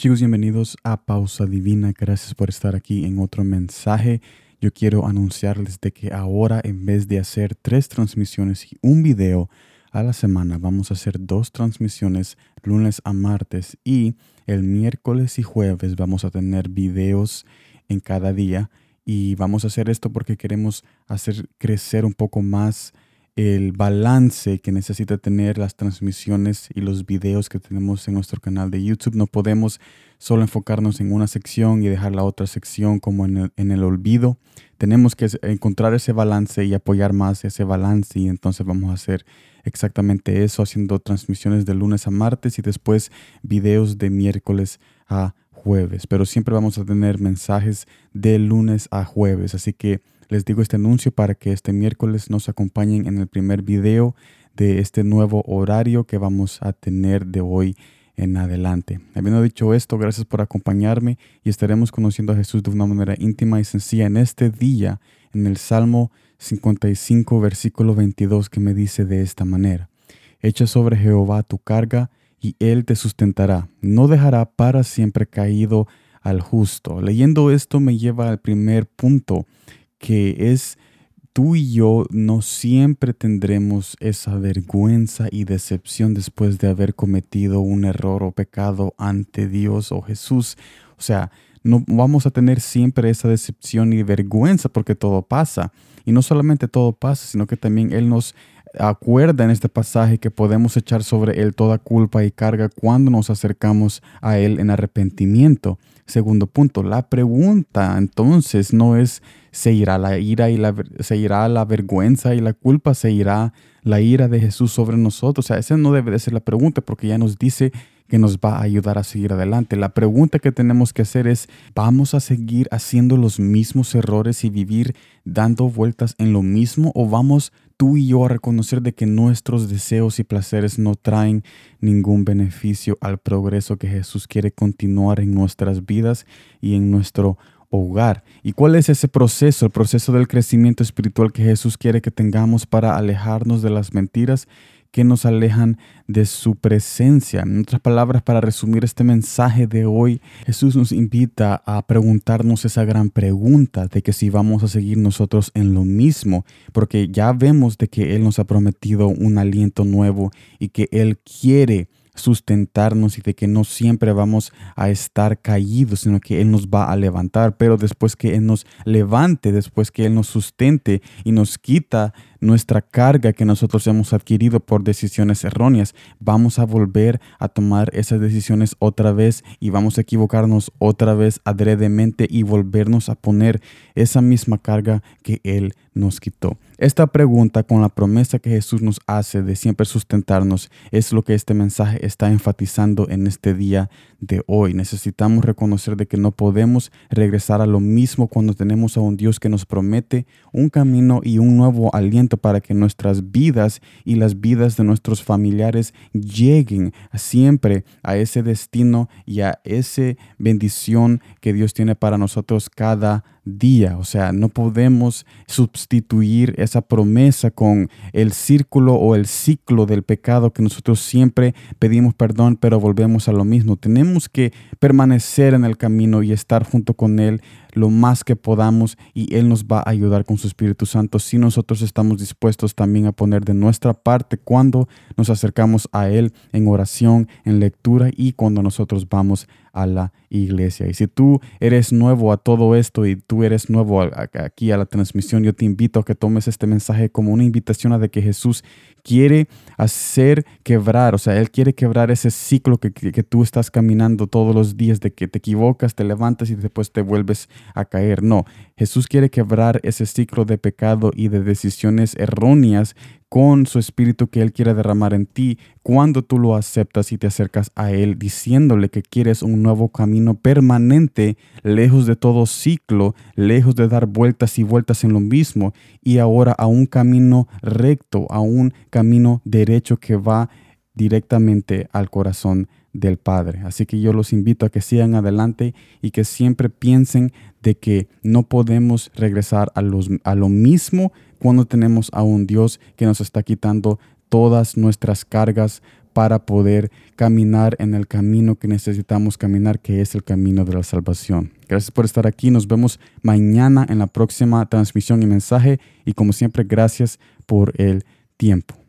Chicos, bienvenidos a Pausa Divina. Gracias por estar aquí en otro mensaje. Yo quiero anunciarles de que ahora en vez de hacer tres transmisiones y un video a la semana, vamos a hacer dos transmisiones lunes a martes y el miércoles y jueves vamos a tener videos en cada día y vamos a hacer esto porque queremos hacer crecer un poco más el balance que necesita tener las transmisiones y los videos que tenemos en nuestro canal de YouTube. No podemos solo enfocarnos en una sección y dejar la otra sección como en el, en el olvido. Tenemos que encontrar ese balance y apoyar más ese balance y entonces vamos a hacer exactamente eso, haciendo transmisiones de lunes a martes y después videos de miércoles a jueves. Pero siempre vamos a tener mensajes de lunes a jueves. Así que les digo este anuncio para que este miércoles nos acompañen en el primer video de este nuevo horario que vamos a tener de hoy en adelante. Habiendo dicho esto, gracias por acompañarme y estaremos conociendo a Jesús de una manera íntima y sencilla en este día, en el Salmo 55, versículo 22, que me dice de esta manera, Echa sobre Jehová tu carga y él te sustentará, no dejará para siempre caído al justo. Leyendo esto me lleva al primer punto que es tú y yo no siempre tendremos esa vergüenza y decepción después de haber cometido un error o pecado ante Dios o Jesús. O sea, no vamos a tener siempre esa decepción y vergüenza porque todo pasa. Y no solamente todo pasa, sino que también Él nos acuerda en este pasaje que podemos echar sobre Él toda culpa y carga cuando nos acercamos a Él en arrepentimiento. Segundo punto, la pregunta entonces no es se irá la ira y la, se irá la vergüenza y la culpa, se irá la ira de Jesús sobre nosotros. O sea, esa no debe de ser la pregunta porque ya nos dice que nos va a ayudar a seguir adelante. La pregunta que tenemos que hacer es, ¿vamos a seguir haciendo los mismos errores y vivir dando vueltas en lo mismo o vamos tú y yo a reconocer de que nuestros deseos y placeres no traen ningún beneficio al progreso que Jesús quiere continuar en nuestras vidas y en nuestro hogar. ¿Y cuál es ese proceso, el proceso del crecimiento espiritual que Jesús quiere que tengamos para alejarnos de las mentiras que nos alejan de su presencia. En otras palabras, para resumir este mensaje de hoy, Jesús nos invita a preguntarnos esa gran pregunta de que si vamos a seguir nosotros en lo mismo, porque ya vemos de que Él nos ha prometido un aliento nuevo y que Él quiere sustentarnos y de que no siempre vamos a estar caídos, sino que Él nos va a levantar. Pero después que Él nos levante, después que Él nos sustente y nos quita nuestra carga que nosotros hemos adquirido por decisiones erróneas, vamos a volver a tomar esas decisiones otra vez y vamos a equivocarnos otra vez adredemente y volvernos a poner esa misma carga que Él nos quitó. Esta pregunta con la promesa que Jesús nos hace de siempre sustentarnos es lo que este mensaje está enfatizando en este día de hoy. Necesitamos reconocer de que no podemos regresar a lo mismo cuando tenemos a un Dios que nos promete un camino y un nuevo aliento para que nuestras vidas y las vidas de nuestros familiares lleguen siempre a ese destino y a esa bendición que Dios tiene para nosotros cada día. O sea, no podemos sustituir esa promesa con el círculo o el ciclo del pecado que nosotros siempre pedimos perdón, pero volvemos a lo mismo. Tenemos que permanecer en el camino y estar junto con Él lo más que podamos y Él nos va a ayudar con su Espíritu Santo si nosotros estamos dispuestos también a poner de nuestra parte cuando nos acercamos a Él en oración, en lectura y cuando nosotros vamos a la iglesia. Y si tú eres nuevo a todo esto y tú eres nuevo aquí a la transmisión, yo te invito a que tomes este mensaje como una invitación a de que Jesús quiere hacer quebrar, o sea, Él quiere quebrar ese ciclo que, que, tú estás caminando todos los días de que te equivocas, te levantas y después te vuelves a caer. No, Jesús quiere quebrar ese ciclo de pecado y de decisiones erróneas con su espíritu que Él quiere derramar en ti cuando tú lo aceptas y te acercas a Él diciéndole que quieres un nuevo camino permanente, lejos de todo ciclo, lejos de dar vueltas y vueltas en lo mismo y ahora a un camino recto, a un camino derecho que va directamente al corazón del Padre. Así que yo los invito a que sigan adelante y que siempre piensen de que no podemos regresar a, a lo mismo cuando tenemos a un Dios que nos está quitando todas nuestras cargas para poder caminar en el camino que necesitamos caminar, que es el camino de la salvación. Gracias por estar aquí. Nos vemos mañana en la próxima transmisión y mensaje. Y como siempre, gracias por el tiempo.